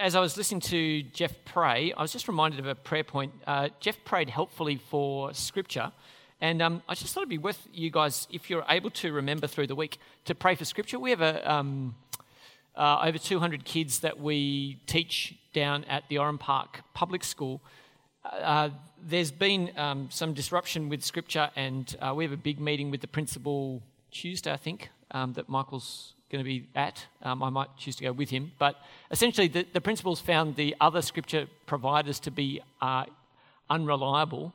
as I was listening to Jeff pray, I was just reminded of a prayer point. Uh, Jeff prayed helpfully for scripture. And um, I just thought it'd be worth you guys, if you're able to remember through the week, to pray for scripture. We have a, um, uh, over 200 kids that we teach down at the Oran Park Public School. Uh, there's been um, some disruption with scripture, and uh, we have a big meeting with the principal Tuesday, I think, um, that Michael's going to be at. Um, I might choose to go with him. But essentially, the, the principals found the other scripture providers to be uh, unreliable.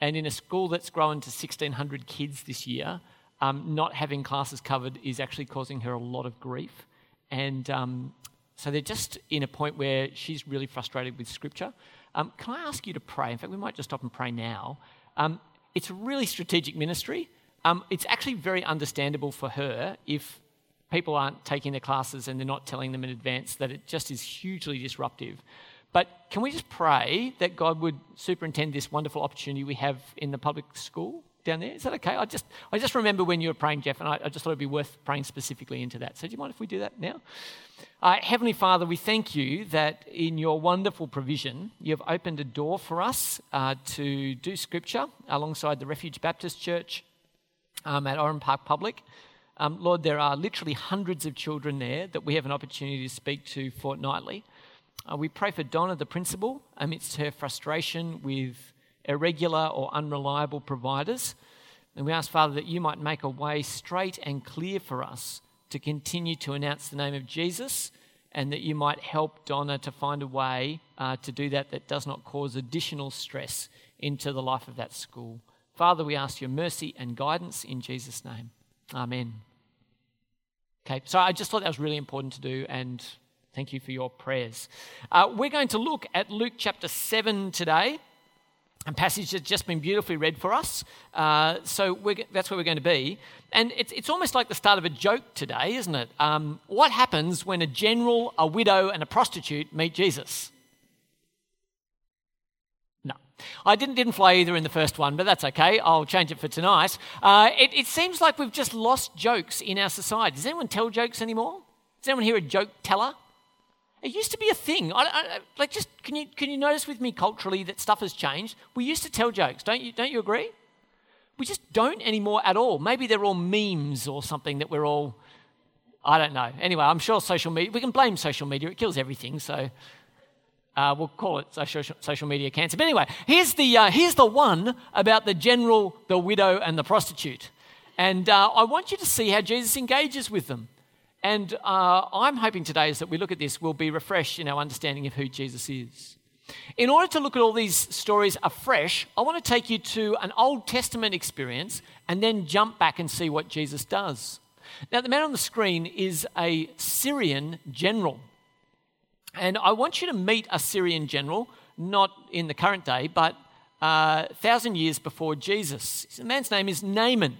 And in a school that's grown to 1,600 kids this year, um, not having classes covered is actually causing her a lot of grief. And um, so they're just in a point where she's really frustrated with scripture. Um, can I ask you to pray? In fact, we might just stop and pray now. Um, it's a really strategic ministry. Um, it's actually very understandable for her if people aren't taking their classes and they're not telling them in advance that it just is hugely disruptive. But can we just pray that God would superintend this wonderful opportunity we have in the public school down there? Is that okay? I just, I just remember when you were praying, Jeff, and I, I just thought it'd be worth praying specifically into that. So do you mind if we do that now? Uh, Heavenly Father, we thank you that in your wonderful provision, you've opened a door for us uh, to do scripture alongside the Refuge Baptist Church um, at Oran Park Public. Um, Lord, there are literally hundreds of children there that we have an opportunity to speak to fortnightly. Uh, we pray for Donna, the principal, amidst her frustration with irregular or unreliable providers. And we ask, Father, that you might make a way straight and clear for us to continue to announce the name of Jesus and that you might help Donna to find a way uh, to do that that does not cause additional stress into the life of that school. Father, we ask your mercy and guidance in Jesus' name. Amen. Okay, so I just thought that was really important to do, and thank you for your prayers. Uh, we're going to look at Luke chapter 7 today, a passage that's just been beautifully read for us. Uh, so that's where we're going to be. And it's, it's almost like the start of a joke today, isn't it? Um, what happens when a general, a widow, and a prostitute meet Jesus? I didn't, didn't fly either in the first one, but that's okay. I'll change it for tonight. Uh, it, it seems like we've just lost jokes in our society. Does anyone tell jokes anymore? Does anyone hear a joke teller? It used to be a thing. I, I, like, just can you can you notice with me culturally that stuff has changed? We used to tell jokes, don't you? Don't you agree? We just don't anymore at all. Maybe they're all memes or something that we're all. I don't know. Anyway, I'm sure social media. We can blame social media. It kills everything. So uh, we'll call it social, social media cancer. But anyway, here's the, uh, here's the one about the general, the widow, and the prostitute. And uh, I want you to see how Jesus engages with them. And uh, I'm hoping today is that we look at this, we'll be refreshed in our understanding of who Jesus is. In order to look at all these stories afresh, I want to take you to an Old Testament experience and then jump back and see what Jesus does. Now, the man on the screen is a Syrian general. And I want you to meet a Syrian general, not in the current day, but uh, a thousand years before Jesus. The man's name is Naaman.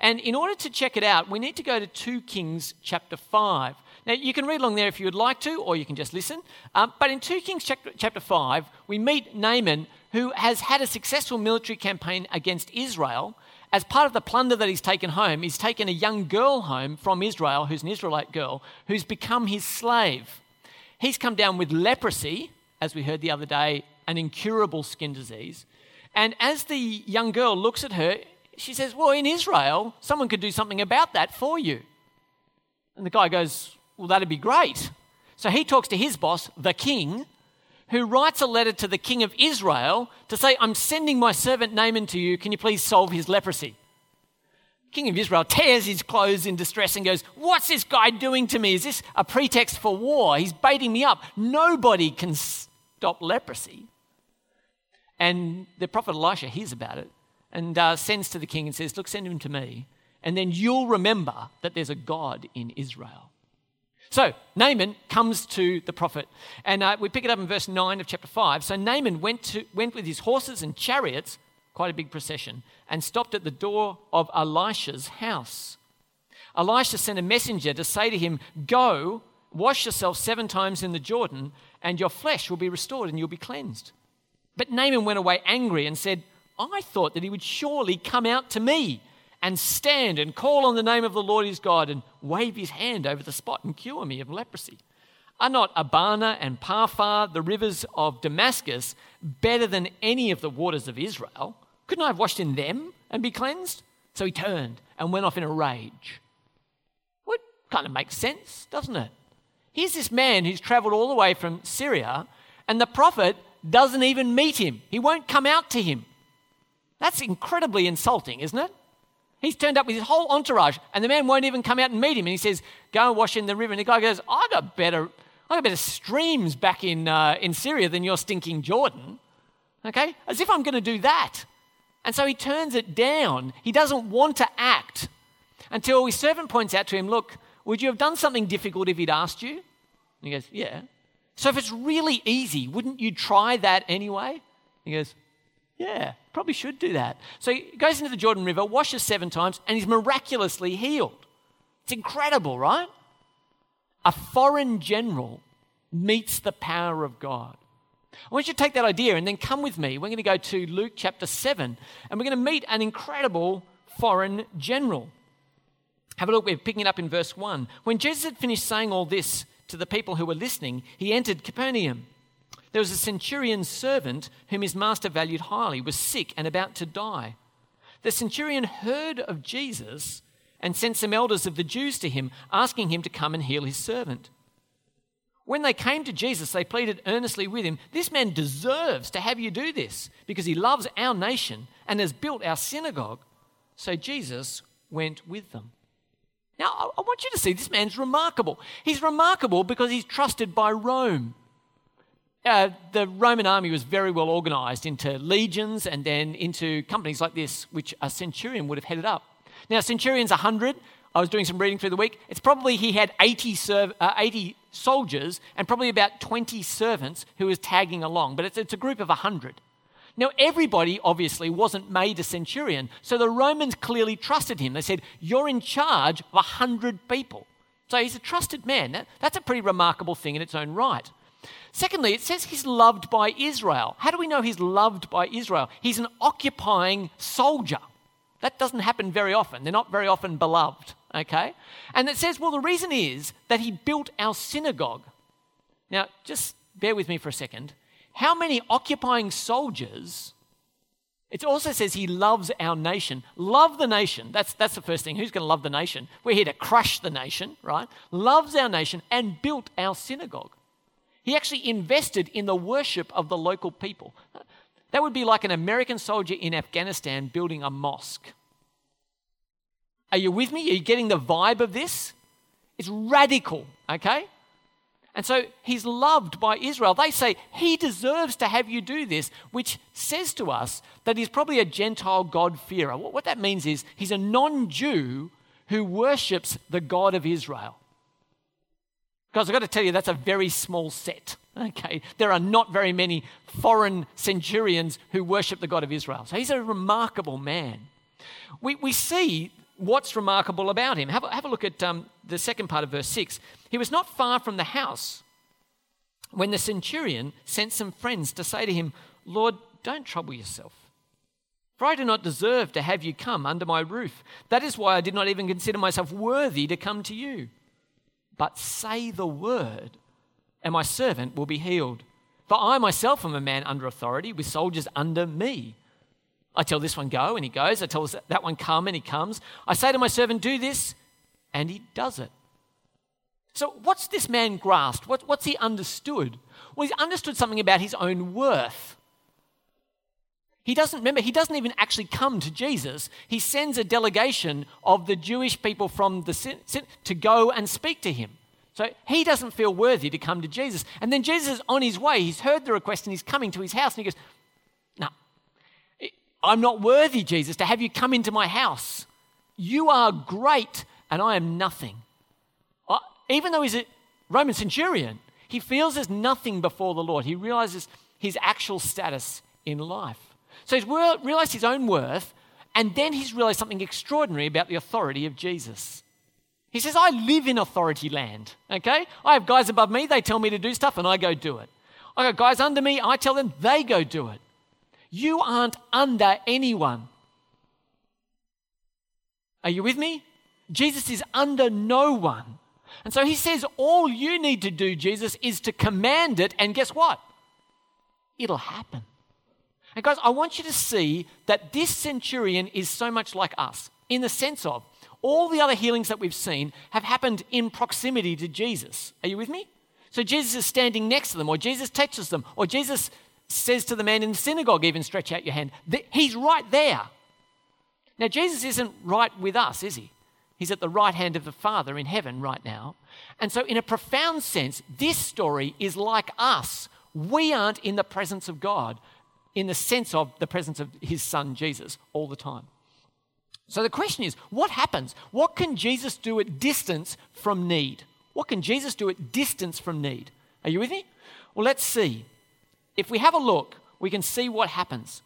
And in order to check it out, we need to go to 2 Kings chapter 5. Now, you can read along there if you would like to, or you can just listen. Um, but in 2 Kings chapter 5, we meet Naaman, who has had a successful military campaign against Israel. As part of the plunder that he's taken home, he's taken a young girl home from Israel, who's an Israelite girl, who's become his slave. He's come down with leprosy, as we heard the other day, an incurable skin disease. And as the young girl looks at her, she says, Well, in Israel, someone could do something about that for you. And the guy goes, Well, that'd be great. So he talks to his boss, the king, who writes a letter to the king of Israel to say, I'm sending my servant Naaman to you. Can you please solve his leprosy? King of Israel tears his clothes in distress and goes, What's this guy doing to me? Is this a pretext for war? He's baiting me up. Nobody can stop leprosy. And the prophet Elisha hears about it and uh, sends to the king and says, Look, send him to me. And then you'll remember that there's a God in Israel. So Naaman comes to the prophet, and uh, we pick it up in verse 9 of chapter 5. So Naaman went, to, went with his horses and chariots quite a big procession, and stopped at the door of Elisha's house. Elisha sent a messenger to say to him, Go, wash yourself seven times in the Jordan, and your flesh will be restored and you'll be cleansed. But Naaman went away angry and said, I thought that he would surely come out to me and stand and call on the name of the Lord his God and wave his hand over the spot and cure me of leprosy. Are not Abana and Pharpar, the rivers of Damascus, better than any of the waters of Israel? Couldn't I have washed in them and be cleansed? So he turned and went off in a rage. What kind of makes sense, doesn't it? Here's this man who's traveled all the way from Syria, and the prophet doesn't even meet him. He won't come out to him. That's incredibly insulting, isn't it? He's turned up with his whole entourage, and the man won't even come out and meet him. And he says, Go and wash in the river. And the guy goes, I got better I got better streams back in, uh, in Syria than your stinking Jordan. Okay? As if I'm going to do that. And so he turns it down. He doesn't want to act until his servant points out to him, Look, would you have done something difficult if he'd asked you? And he goes, Yeah. So if it's really easy, wouldn't you try that anyway? He goes, Yeah, probably should do that. So he goes into the Jordan River, washes seven times, and he's miraculously healed. It's incredible, right? a foreign general meets the power of God. I want you to take that idea and then come with me. We're going to go to Luke chapter 7 and we're going to meet an incredible foreign general. Have a look, we're picking it up in verse 1. When Jesus had finished saying all this to the people who were listening, he entered Capernaum. There was a centurion's servant whom his master valued highly, was sick and about to die. The centurion heard of Jesus and sent some elders of the Jews to him, asking him to come and heal his servant. When they came to Jesus, they pleaded earnestly with him, This man deserves to have you do this because he loves our nation and has built our synagogue. So Jesus went with them. Now, I want you to see this man's remarkable. He's remarkable because he's trusted by Rome. Uh, the Roman army was very well organized into legions and then into companies like this, which a centurion would have headed up. Now, centurion's 100. I was doing some reading through the week. It's probably he had 80, serv- uh, 80 soldiers and probably about 20 servants who was tagging along, but it's, it's a group of 100. Now, everybody obviously wasn't made a centurion, so the Romans clearly trusted him. They said, You're in charge of 100 people. So he's a trusted man. That, that's a pretty remarkable thing in its own right. Secondly, it says he's loved by Israel. How do we know he's loved by Israel? He's an occupying soldier. That doesn't happen very often. They're not very often beloved, okay? And it says, well, the reason is that he built our synagogue. Now, just bear with me for a second. How many occupying soldiers? It also says he loves our nation. Love the nation. That's, that's the first thing. Who's going to love the nation? We're here to crush the nation, right? Loves our nation and built our synagogue. He actually invested in the worship of the local people. That would be like an American soldier in Afghanistan building a mosque. Are you with me? Are you getting the vibe of this? It's radical, okay? And so he's loved by Israel. They say he deserves to have you do this, which says to us that he's probably a Gentile God-fearer. What that means is he's a non Jew who worships the God of Israel. Because I've got to tell you, that's a very small set. Okay, there are not very many foreign centurions who worship the God of Israel. So he's a remarkable man. We, we see what's remarkable about him. Have a, have a look at um, the second part of verse 6. He was not far from the house when the centurion sent some friends to say to him, Lord, don't trouble yourself. For I do not deserve to have you come under my roof. That is why I did not even consider myself worthy to come to you. But say the word and my servant will be healed. For I myself am a man under authority, with soldiers under me. I tell this one, go, and he goes. I tell that one, come, and he comes. I say to my servant, do this, and he does it. So, what's this man grasped? What, what's he understood? Well, he's understood something about his own worth. He doesn't remember, he doesn't even actually come to Jesus. He sends a delegation of the Jewish people from the to go and speak to him. So he doesn't feel worthy to come to Jesus. And then Jesus is on his way. He's heard the request and he's coming to his house. And he goes, I'm not worthy, Jesus, to have you come into my house. You are great and I am nothing. Even though he's a Roman centurion, he feels as nothing before the Lord. He realizes his actual status in life. So he's realized his own worth, and then he's realized something extraordinary about the authority of Jesus. He says, I live in authority land, okay? I have guys above me, they tell me to do stuff, and I go do it. I got guys under me, I tell them, they go do it. You aren't under anyone. Are you with me? Jesus is under no one. And so he says, All you need to do, Jesus, is to command it, and guess what? It'll happen. And guys, I want you to see that this centurion is so much like us in the sense of all the other healings that we've seen have happened in proximity to Jesus. Are you with me? So Jesus is standing next to them, or Jesus touches them, or Jesus says to the man in the synagogue, even stretch out your hand. He's right there. Now, Jesus isn't right with us, is he? He's at the right hand of the Father in heaven right now. And so, in a profound sense, this story is like us. We aren't in the presence of God in the sense of the presence of his son Jesus all the time. So, the question is what happens? What can Jesus do at distance from need? What can Jesus do at distance from need? Are you with me? Well, let's see. If we have a look, we can see what happens.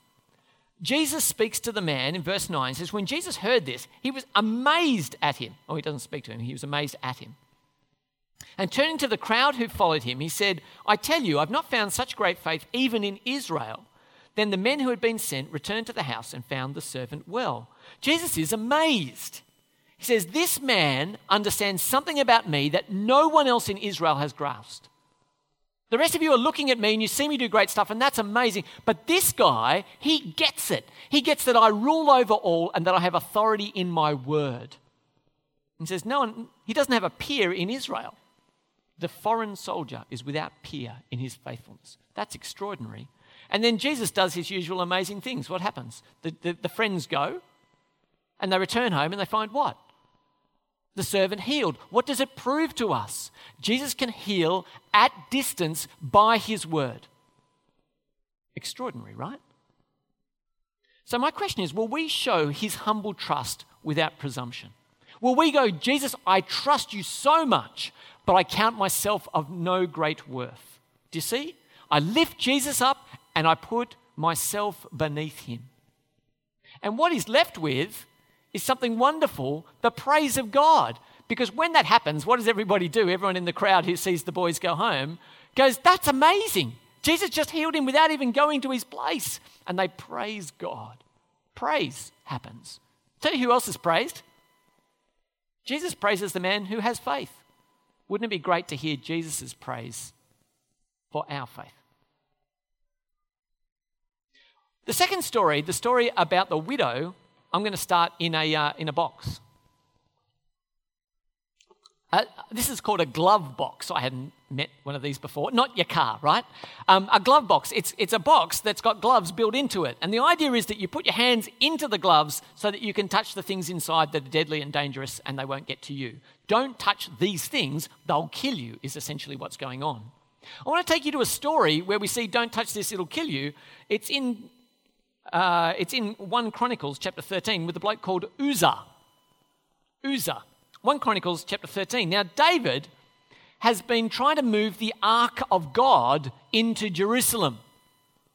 Jesus speaks to the man in verse 9, says, When Jesus heard this, he was amazed at him. Oh, he doesn't speak to him, he was amazed at him. And turning to the crowd who followed him, he said, I tell you, I've not found such great faith even in Israel. Then the men who had been sent returned to the house and found the servant well. Jesus is amazed. He says, This man understands something about me that no one else in Israel has grasped. The rest of you are looking at me and you see me do great stuff, and that's amazing. But this guy, he gets it. He gets that I rule over all and that I have authority in my word. He says, No one, he doesn't have a peer in Israel. The foreign soldier is without peer in his faithfulness. That's extraordinary. And then Jesus does his usual amazing things. What happens? The, the, the friends go and they return home and they find what? The servant healed. What does it prove to us? Jesus can heal at distance by his word. Extraordinary, right? So, my question is will we show his humble trust without presumption? Will we go, Jesus, I trust you so much, but I count myself of no great worth? Do you see? I lift Jesus up and I put myself beneath him. And what he's left with is something wonderful the praise of God. Because when that happens, what does everybody do? Everyone in the crowd who sees the boys go home goes, That's amazing. Jesus just healed him without even going to his place. And they praise God. Praise happens. Tell you who else is praised? Jesus praises the man who has faith. Wouldn't it be great to hear Jesus' praise for our faith? The second story, the story about the widow, I'm going to start in a, uh, in a box. Uh, this is called a glove box. I hadn't met one of these before. Not your car, right? Um, a glove box. It's, it's a box that's got gloves built into it. And the idea is that you put your hands into the gloves so that you can touch the things inside that are deadly and dangerous and they won't get to you. Don't touch these things, they'll kill you, is essentially what's going on. I want to take you to a story where we see don't touch this, it'll kill you. It's in uh, it's in 1 Chronicles chapter 13 with a bloke called Uzzah. Uzzah. 1 Chronicles chapter 13. Now, David has been trying to move the ark of God into Jerusalem.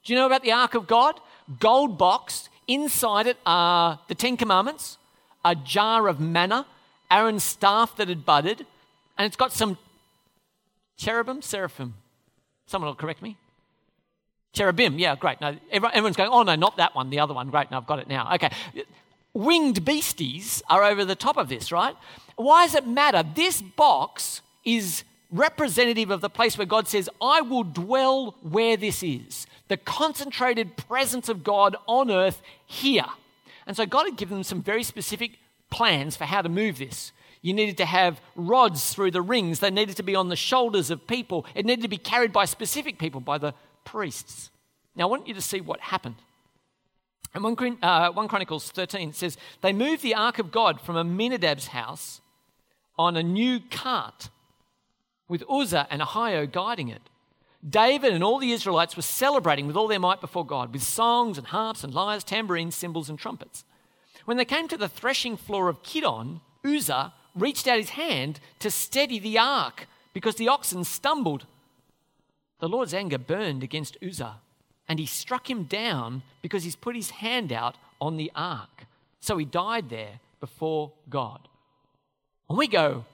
Do you know about the ark of God? Gold box. Inside it are the Ten Commandments, a jar of manna, Aaron's staff that had budded, and it's got some cherubim, seraphim. Someone will correct me. Cherubim, yeah, great. No, everyone's going, oh no, not that one, the other one. Great, no, I've got it now. Okay. Winged beasties are over the top of this, right? Why does it matter? This box is representative of the place where God says, I will dwell where this is. The concentrated presence of God on earth here. And so God had given them some very specific plans for how to move this. You needed to have rods through the rings. They needed to be on the shoulders of people. It needed to be carried by specific people, by the priests. Now, I want you to see what happened. And 1, uh, 1 Chronicles 13 says, They moved the ark of God from Abinadab's house on a new cart with Uzzah and Ahio guiding it. David and all the Israelites were celebrating with all their might before God with songs and harps and lyres, tambourines, cymbals, and trumpets. When they came to the threshing floor of Kidon, Uzzah reached out his hand to steady the ark because the oxen stumbled the Lord's anger burned against Uzzah, and he struck him down because he's put his hand out on the ark. So he died there before God. And we go,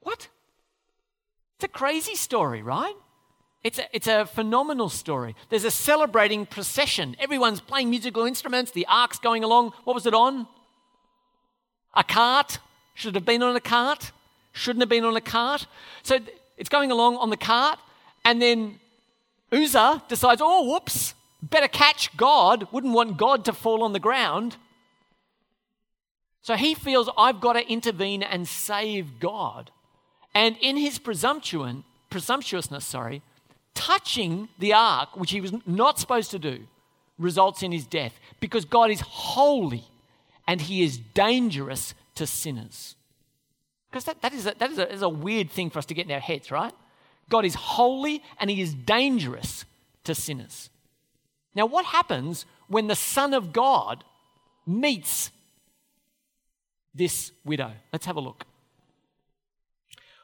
What? It's a crazy story, right? It's a, it's a phenomenal story. There's a celebrating procession. Everyone's playing musical instruments. The ark's going along. What was it on? A cart. Should have been on a cart. shouldn't have been on a cart. So it's going along on the cart, and then Uzzah decides, oh, whoops, better catch God. Wouldn't want God to fall on the ground. So he feels, I've got to intervene and save God. And in his presumption, presumptuousness, sorry, touching the ark, which he was not supposed to do, results in his death because God is holy and he is dangerous to sinners. Because that, that, is a, that is, a, is a weird thing for us to get in our heads, right? God is holy and he is dangerous to sinners. Now, what happens when the Son of God meets this widow? Let's have a look.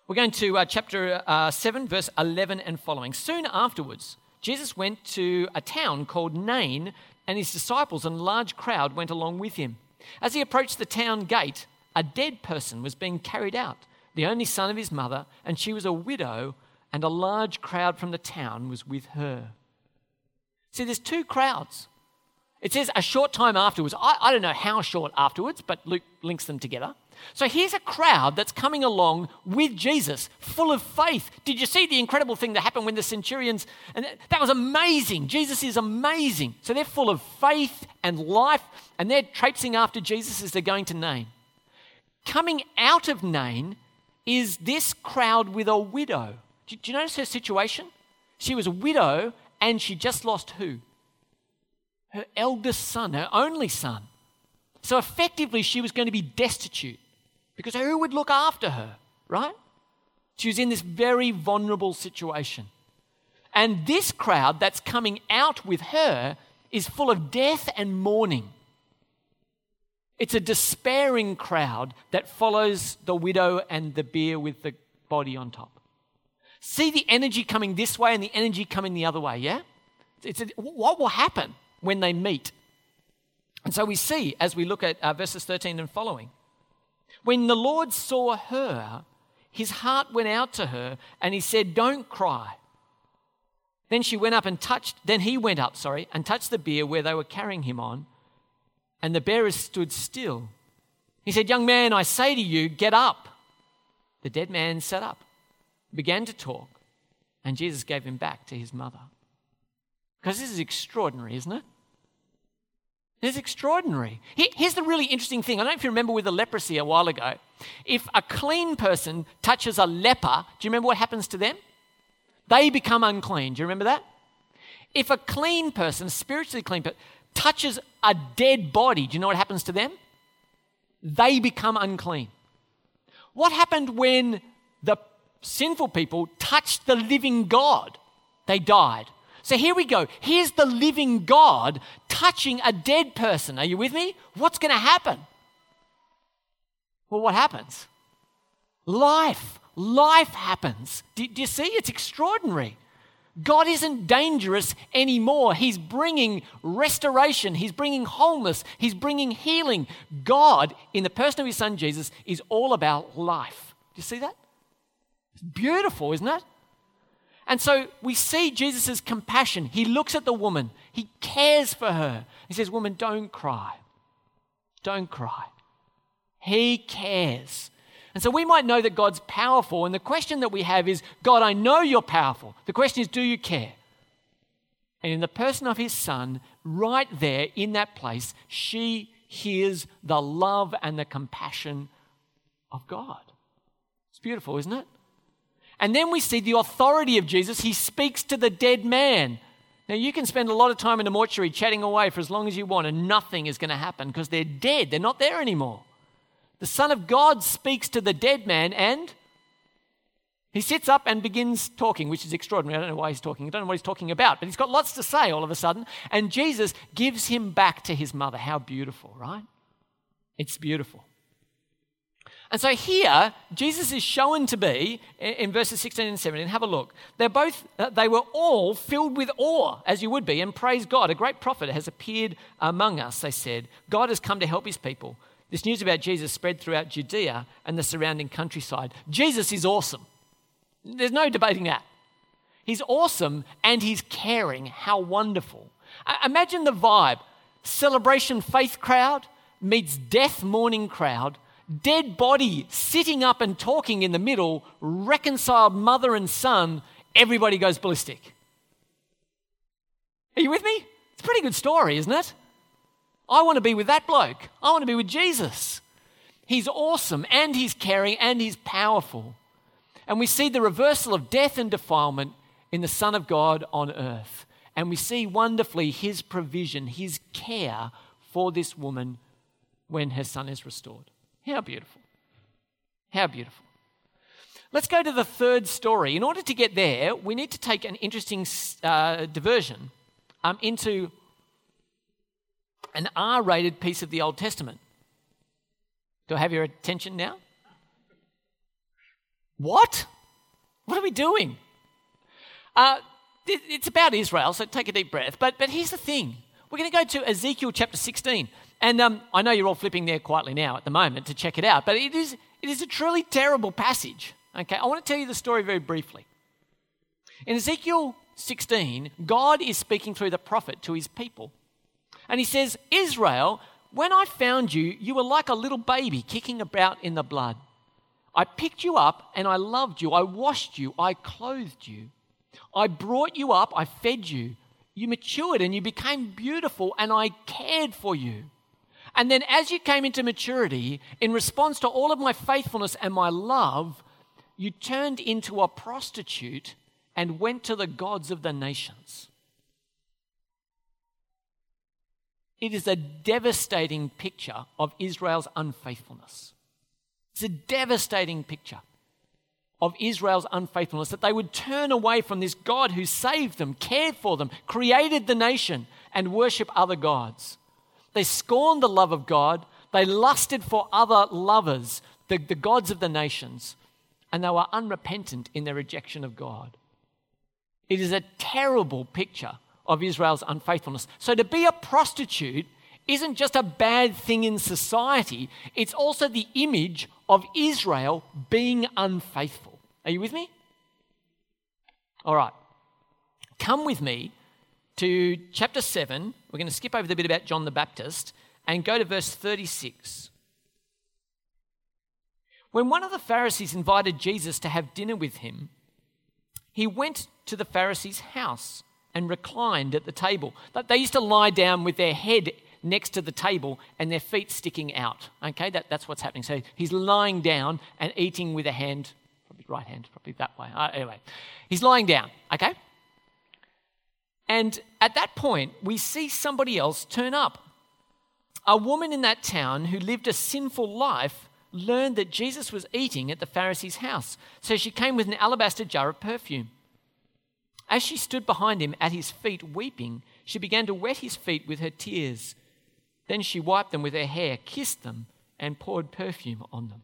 We're going to uh, chapter uh, 7, verse 11 and following. Soon afterwards, Jesus went to a town called Nain, and his disciples and a large crowd went along with him. As he approached the town gate, a dead person was being carried out, the only son of his mother, and she was a widow, and a large crowd from the town was with her. See, there's two crowds. It says a short time afterwards. I, I don't know how short afterwards, but Luke links them together. So here's a crowd that's coming along with Jesus, full of faith. Did you see the incredible thing that happened when the centurions? And that was amazing. Jesus is amazing. So they're full of faith and life, and they're traipsing after Jesus as they're going to Nain. Coming out of Nain is this crowd with a widow. Do you notice her situation? She was a widow and she just lost who? Her eldest son, her only son. So effectively, she was going to be destitute because who would look after her, right? She was in this very vulnerable situation. And this crowd that's coming out with her is full of death and mourning. It's a despairing crowd that follows the widow and the bier with the body on top. See the energy coming this way and the energy coming the other way, yeah? It's a, what will happen when they meet? And so we see as we look at uh, verses 13 and following. When the Lord saw her, his heart went out to her and he said, Don't cry. Then she went up and touched, then he went up, sorry, and touched the bier where they were carrying him on and the bearers stood still. He said, Young man, I say to you, get up. The dead man sat up, began to talk, and Jesus gave him back to his mother. Because this is extraordinary, isn't it? It's extraordinary. Here's the really interesting thing. I don't know if you remember with the leprosy a while ago. If a clean person touches a leper, do you remember what happens to them? They become unclean. Do you remember that? If a clean person, spiritually clean person, touches a dead body, do you know what happens to them? They become unclean. What happened when the sinful people touched the living God? They died. So here we go. Here's the living God touching a dead person. Are you with me? What's going to happen? Well, what happens? Life. Life happens. Do, do you see? It's extraordinary. God isn't dangerous anymore. He's bringing restoration, He's bringing wholeness, He's bringing healing. God, in the person of His Son Jesus, is all about life. Do you see that? It's beautiful, isn't it? And so we see Jesus' compassion. He looks at the woman, He cares for her. He says, Woman, don't cry. Don't cry. He cares. And so we might know that God's powerful. And the question that we have is God, I know you're powerful. The question is, do you care? And in the person of his son, right there in that place, she hears the love and the compassion of God. It's beautiful, isn't it? And then we see the authority of Jesus. He speaks to the dead man. Now, you can spend a lot of time in the mortuary chatting away for as long as you want, and nothing is going to happen because they're dead. They're not there anymore. The Son of God speaks to the dead man and he sits up and begins talking, which is extraordinary. I don't know why he's talking. I don't know what he's talking about, but he's got lots to say all of a sudden. And Jesus gives him back to his mother. How beautiful, right? It's beautiful. And so here, Jesus is shown to be, in verses 16 and 17, have a look. They're both, uh, they were all filled with awe, as you would be, and praise God. A great prophet has appeared among us, they said. God has come to help his people. This news about Jesus spread throughout Judea and the surrounding countryside. Jesus is awesome. There's no debating that. He's awesome and he's caring. How wonderful. Imagine the vibe celebration faith crowd meets death mourning crowd. Dead body sitting up and talking in the middle, reconciled mother and son, everybody goes ballistic. Are you with me? It's a pretty good story, isn't it? I want to be with that bloke. I want to be with Jesus. He's awesome and he's caring and he's powerful. And we see the reversal of death and defilement in the Son of God on earth. And we see wonderfully his provision, his care for this woman when her son is restored. How beautiful. How beautiful. Let's go to the third story. In order to get there, we need to take an interesting uh, diversion um, into an R rated piece of the Old Testament. Do I have your attention now? What? What are we doing? Uh, it's about Israel, so take a deep breath. But, but here's the thing we're going to go to Ezekiel chapter 16. And um, I know you're all flipping there quietly now at the moment to check it out, but it is, it is a truly terrible passage. Okay, I want to tell you the story very briefly. In Ezekiel 16, God is speaking through the prophet to his people. And he says, Israel, when I found you, you were like a little baby kicking about in the blood. I picked you up and I loved you. I washed you. I clothed you. I brought you up. I fed you. You matured and you became beautiful, and I cared for you. And then, as you came into maturity, in response to all of my faithfulness and my love, you turned into a prostitute and went to the gods of the nations. It is a devastating picture of Israel's unfaithfulness. It's a devastating picture of Israel's unfaithfulness that they would turn away from this God who saved them, cared for them, created the nation, and worship other gods. They scorned the love of God, they lusted for other lovers, the, the gods of the nations, and they were unrepentant in their rejection of God. It is a terrible picture of Israel's unfaithfulness. So to be a prostitute isn't just a bad thing in society, it's also the image of Israel being unfaithful. Are you with me? All right. Come with me to chapter 7. We're going to skip over the bit about John the Baptist and go to verse 36. When one of the Pharisees invited Jesus to have dinner with him, he went to the Pharisee's house and reclined at the table. They used to lie down with their head next to the table and their feet sticking out. Okay, that, that's what's happening. So he's lying down and eating with a hand, probably right hand, probably that way. Uh, anyway, he's lying down. Okay? And at that point, we see somebody else turn up. A woman in that town who lived a sinful life learned that Jesus was eating at the Pharisee's house. So she came with an alabaster jar of perfume. As she stood behind him at his feet weeping, she began to wet his feet with her tears. Then she wiped them with her hair, kissed them, and poured perfume on them.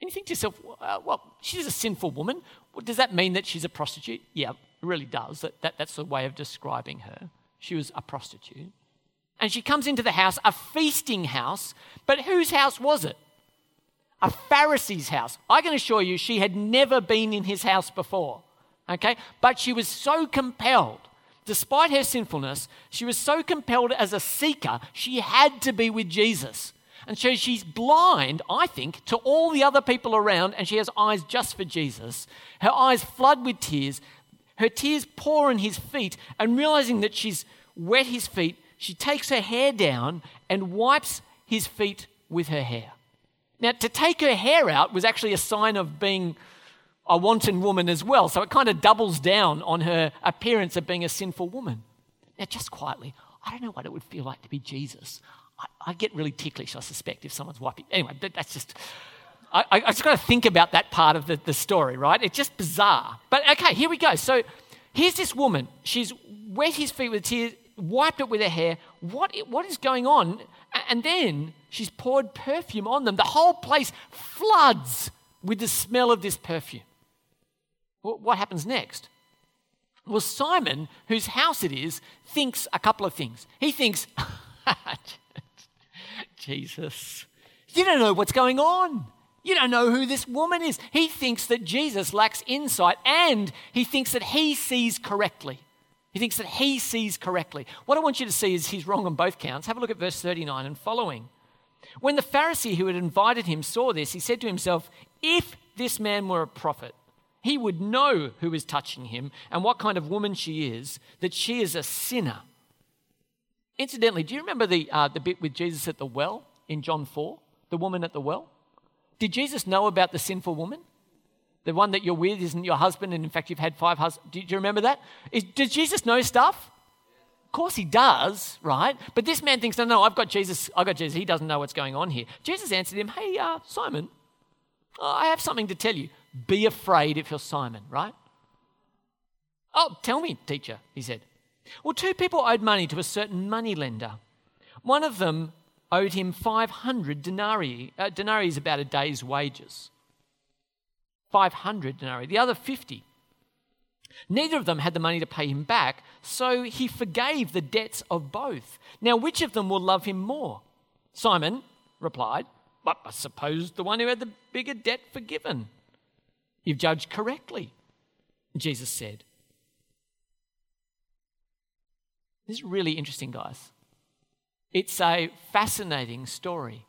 And you think to yourself, uh, well, she's a sinful woman. Well, does that mean that she's a prostitute? Yeah, it really does. That, that, that's the way of describing her. She was a prostitute. And she comes into the house, a feasting house, but whose house was it? A Pharisee's house. I can assure you she had never been in his house before. Okay? But she was so compelled, despite her sinfulness, she was so compelled as a seeker, she had to be with Jesus. And so she's blind, I think, to all the other people around, and she has eyes just for Jesus. Her eyes flood with tears. Her tears pour on his feet, and realizing that she's wet his feet, she takes her hair down and wipes his feet with her hair. Now, to take her hair out was actually a sign of being a wanton woman as well. So it kind of doubles down on her appearance of being a sinful woman. Now, just quietly, I don't know what it would feel like to be Jesus. I, I get really ticklish, I suspect, if someone's wiping. Anyway, that, that's just. I, I just got to think about that part of the, the story, right? It's just bizarre. But okay, here we go. So here's this woman. She's wet his feet with tears, wiped it with her hair. What, what is going on? And then she's poured perfume on them. The whole place floods with the smell of this perfume what happens next? Well, Simon, whose house it is, thinks a couple of things. He thinks, ah, Jesus, you don't know what's going on. You don't know who this woman is. He thinks that Jesus lacks insight and he thinks that he sees correctly. He thinks that he sees correctly. What I want you to see is he's wrong on both counts. Have a look at verse 39 and following. When the Pharisee who had invited him saw this, he said to himself, If this man were a prophet, he would know who is touching him and what kind of woman she is, that she is a sinner. Incidentally, do you remember the, uh, the bit with Jesus at the well in John 4? The woman at the well? Did Jesus know about the sinful woman? The one that you're with isn't your husband, and in fact, you've had five husbands. Do you remember that? Is, does Jesus know stuff? Of course he does, right? But this man thinks, no, no, I've got Jesus. I've got Jesus. He doesn't know what's going on here. Jesus answered him, hey, uh, Simon, I have something to tell you. Be afraid if you're Simon, right? Oh, tell me, teacher, he said. Well, two people owed money to a certain money lender. One of them owed him 500 denarii. Uh, denarii is about a day's wages. 500 denarii. The other 50. Neither of them had the money to pay him back, so he forgave the debts of both. Now, which of them will love him more? Simon replied, But I suppose the one who had the bigger debt forgiven. You've judged correctly, Jesus said. This is really interesting, guys. It's a fascinating story.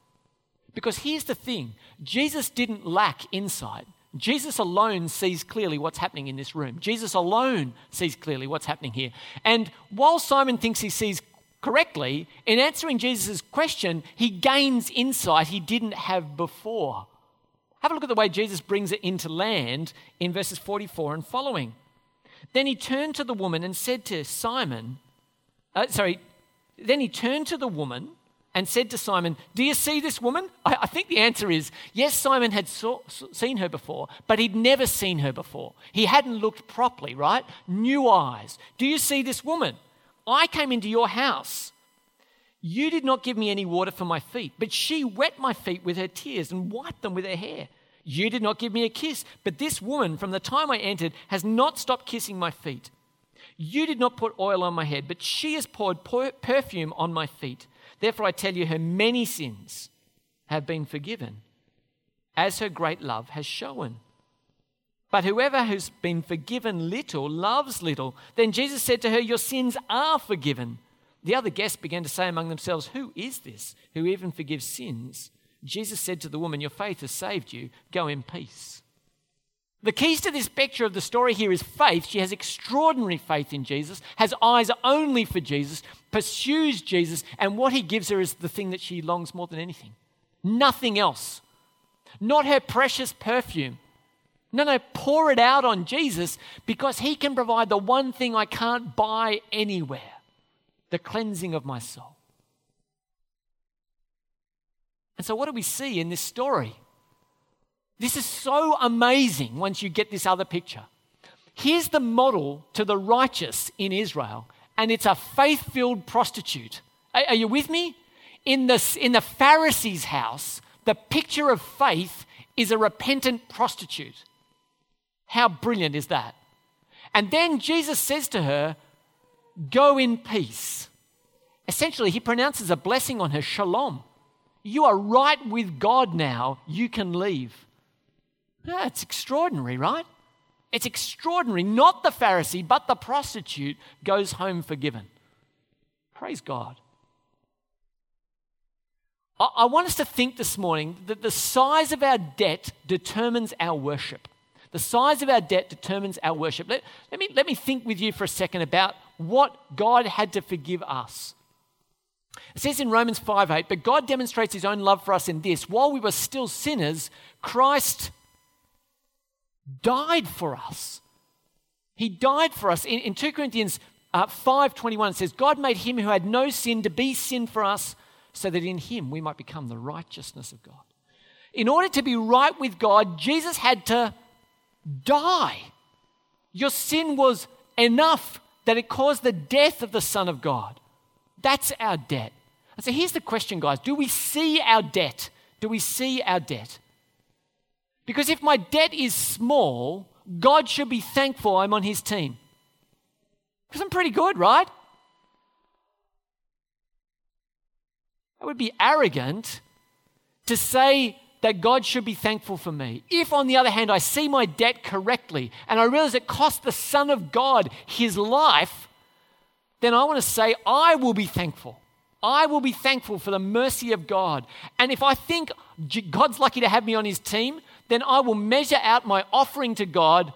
Because here's the thing Jesus didn't lack insight. Jesus alone sees clearly what's happening in this room. Jesus alone sees clearly what's happening here. And while Simon thinks he sees correctly, in answering Jesus' question, he gains insight he didn't have before. Have a look at the way Jesus brings it into land in verses 44 and following. Then he turned to the woman and said to Simon, uh, sorry, then he turned to the woman and said to Simon, Do you see this woman? I, I think the answer is yes, Simon had saw, seen her before, but he'd never seen her before. He hadn't looked properly, right? New eyes. Do you see this woman? I came into your house. You did not give me any water for my feet, but she wet my feet with her tears and wiped them with her hair. You did not give me a kiss, but this woman, from the time I entered, has not stopped kissing my feet. You did not put oil on my head, but she has poured perfume on my feet. Therefore, I tell you, her many sins have been forgiven, as her great love has shown. But whoever has been forgiven little loves little. Then Jesus said to her, Your sins are forgiven. The other guests began to say among themselves, Who is this who even forgives sins? Jesus said to the woman, Your faith has saved you. Go in peace. The keys to this picture of the story here is faith. She has extraordinary faith in Jesus, has eyes only for Jesus, pursues Jesus, and what he gives her is the thing that she longs more than anything. Nothing else. Not her precious perfume. No, no, pour it out on Jesus because he can provide the one thing I can't buy anywhere the cleansing of my soul. And so, what do we see in this story? This is so amazing once you get this other picture. Here's the model to the righteous in Israel, and it's a faith filled prostitute. Are, are, you with me? In the, in the Pharisee's house, the picture of faith is a repentant prostitute. How brilliant is that? And then Jesus says to her, Go in peace. Essentially, he pronounces a blessing on her, shalom. You are right with God now. You can leave. Yeah, it's extraordinary, right? It's extraordinary. Not the Pharisee, but the prostitute goes home forgiven. Praise God. I want us to think this morning that the size of our debt determines our worship. The size of our debt determines our worship. Let, let, me, let me think with you for a second about what God had to forgive us. It says in Romans 5 8, but God demonstrates his own love for us in this while we were still sinners, Christ died for us. He died for us. In, in 2 Corinthians uh, 5.21 it says, God made him who had no sin to be sin for us so that in him we might become the righteousness of God. In order to be right with God, Jesus had to die. Your sin was enough that it caused the death of the Son of God. That's our debt. And so here's the question, guys Do we see our debt? Do we see our debt? Because if my debt is small, God should be thankful I'm on his team. Because I'm pretty good, right? It would be arrogant to say that God should be thankful for me. If, on the other hand, I see my debt correctly and I realize it cost the Son of God his life, then I want to say, I will be thankful. I will be thankful for the mercy of God. And if I think God's lucky to have me on his team, then I will measure out my offering to God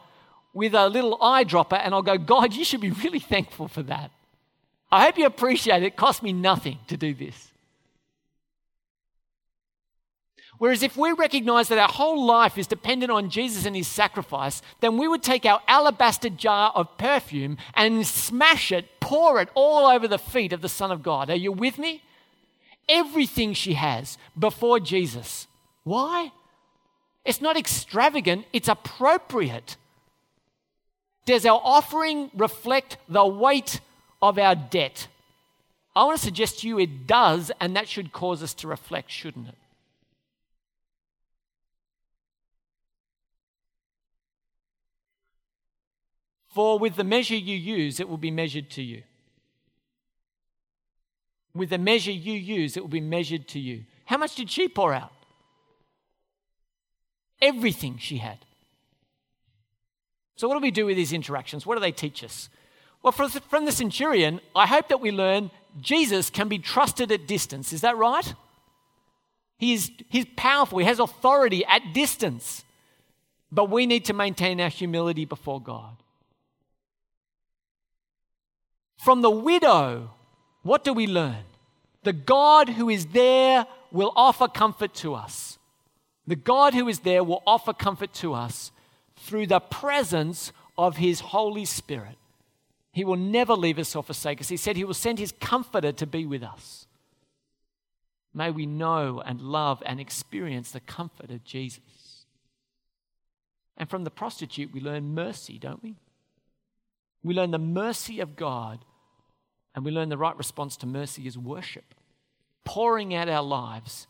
with a little eyedropper and I'll go, God, you should be really thankful for that. I hope you appreciate it. It cost me nothing to do this. Whereas if we recognize that our whole life is dependent on Jesus and his sacrifice, then we would take our alabaster jar of perfume and smash it, pour it all over the feet of the Son of God. Are you with me? Everything she has before Jesus. Why? It's not extravagant, it's appropriate. Does our offering reflect the weight of our debt? I want to suggest to you it does, and that should cause us to reflect, shouldn't it? For with the measure you use, it will be measured to you. With the measure you use, it will be measured to you. How much did she pour out? Everything she had. So, what do we do with these interactions? What do they teach us? Well, from the centurion, I hope that we learn Jesus can be trusted at distance. Is that right? He is, he's powerful, he has authority at distance. But we need to maintain our humility before God. From the widow, what do we learn? The God who is there will offer comfort to us. The God who is there will offer comfort to us through the presence of his Holy Spirit. He will never leave us or forsake us. He said he will send his comforter to be with us. May we know and love and experience the comfort of Jesus. And from the prostitute, we learn mercy, don't we? We learn the mercy of God and we learn the right response to mercy is worship, pouring out our lives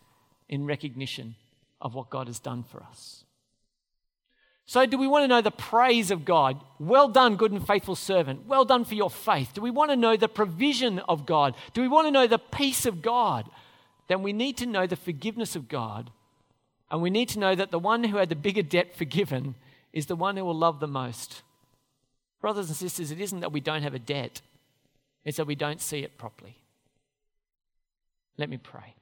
in recognition of what God has done for us. So, do we want to know the praise of God? Well done, good and faithful servant. Well done for your faith. Do we want to know the provision of God? Do we want to know the peace of God? Then we need to know the forgiveness of God. And we need to know that the one who had the bigger debt forgiven is the one who will love the most. Brothers and sisters, it isn't that we don't have a debt, it's that we don't see it properly. Let me pray.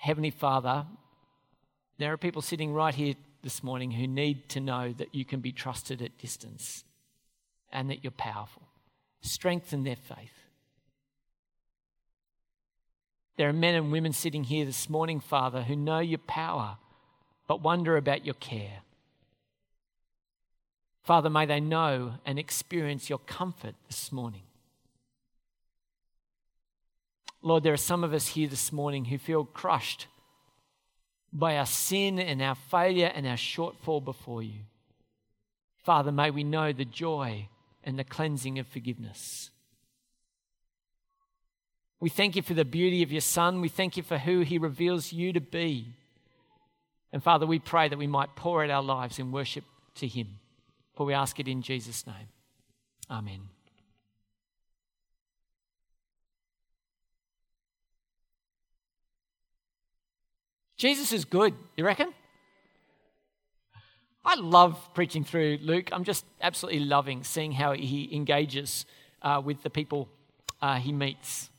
Heavenly Father, there are people sitting right here this morning who need to know that you can be trusted at distance and that you're powerful. Strengthen their faith. There are men and women sitting here this morning, Father, who know your power but wonder about your care. Father, may they know and experience your comfort this morning. Lord, there are some of us here this morning who feel crushed by our sin and our failure and our shortfall before you. Father, may we know the joy and the cleansing of forgiveness. We thank you for the beauty of your Son. We thank you for who he reveals you to be. And Father, we pray that we might pour out our lives in worship to Him. For we ask it in Jesus' name. Amen. Jesus is good, you reckon? I love preaching through Luke. I'm just absolutely loving seeing how he engages uh, with the people uh, he meets.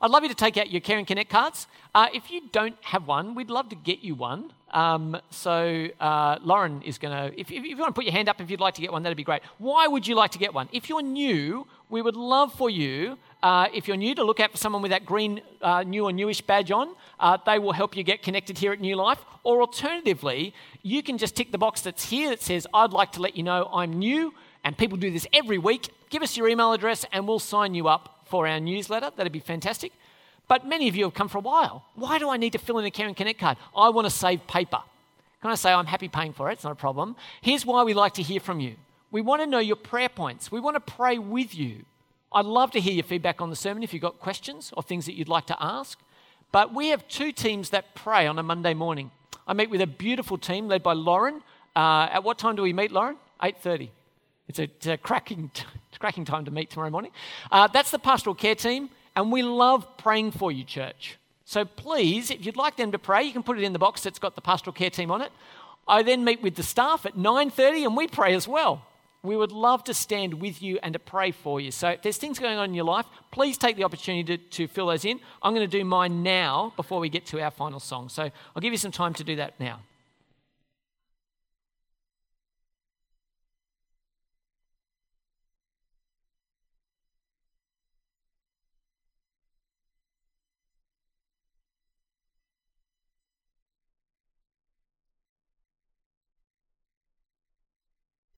I'd love you to take out your Care and Connect cards. Uh, if you don't have one, we'd love to get you one. Um, so uh, Lauren is going to, if, if, you want to put your hand up if you'd like to get one, that'd be great. Why would you like to get one? If you're new, we would love for you, uh, if you're new, to look out for someone with that green uh, new or newish badge on. Uh, they will help you get connected here at New Life. Or alternatively, you can just tick the box that's here that says, I'd like to let you know I'm new. And people do this every week. Give us your email address and we'll sign you up for our newsletter. That'd be fantastic. But many of you have come for a while. Why do I need to fill in a Care and Connect card? I want to save paper. Can I say I'm happy paying for it? It's not a problem. Here's why we like to hear from you. We want to know your prayer points. We want to pray with you. I'd love to hear your feedback on the sermon if you've got questions or things that you'd like to ask. But we have two teams that pray on a Monday morning. I meet with a beautiful team led by Lauren. Uh, at what time do we meet, Lauren? 8.30. It's a, it's a cracking, cracking time to meet tomorrow morning. Uh, that's the pastoral care team. And we love praying for you, church. So please, if you'd like them to pray, you can put it in the box that's got the pastoral care team on it. I then meet with the staff at 9:30 and we pray as well. we would love to stand with you and to pray for you. So if there's things going on in your life, please take the opportunity to, to fill those in. I'm going to do mine now before we get to our final song. So I'll give you some time to do that now.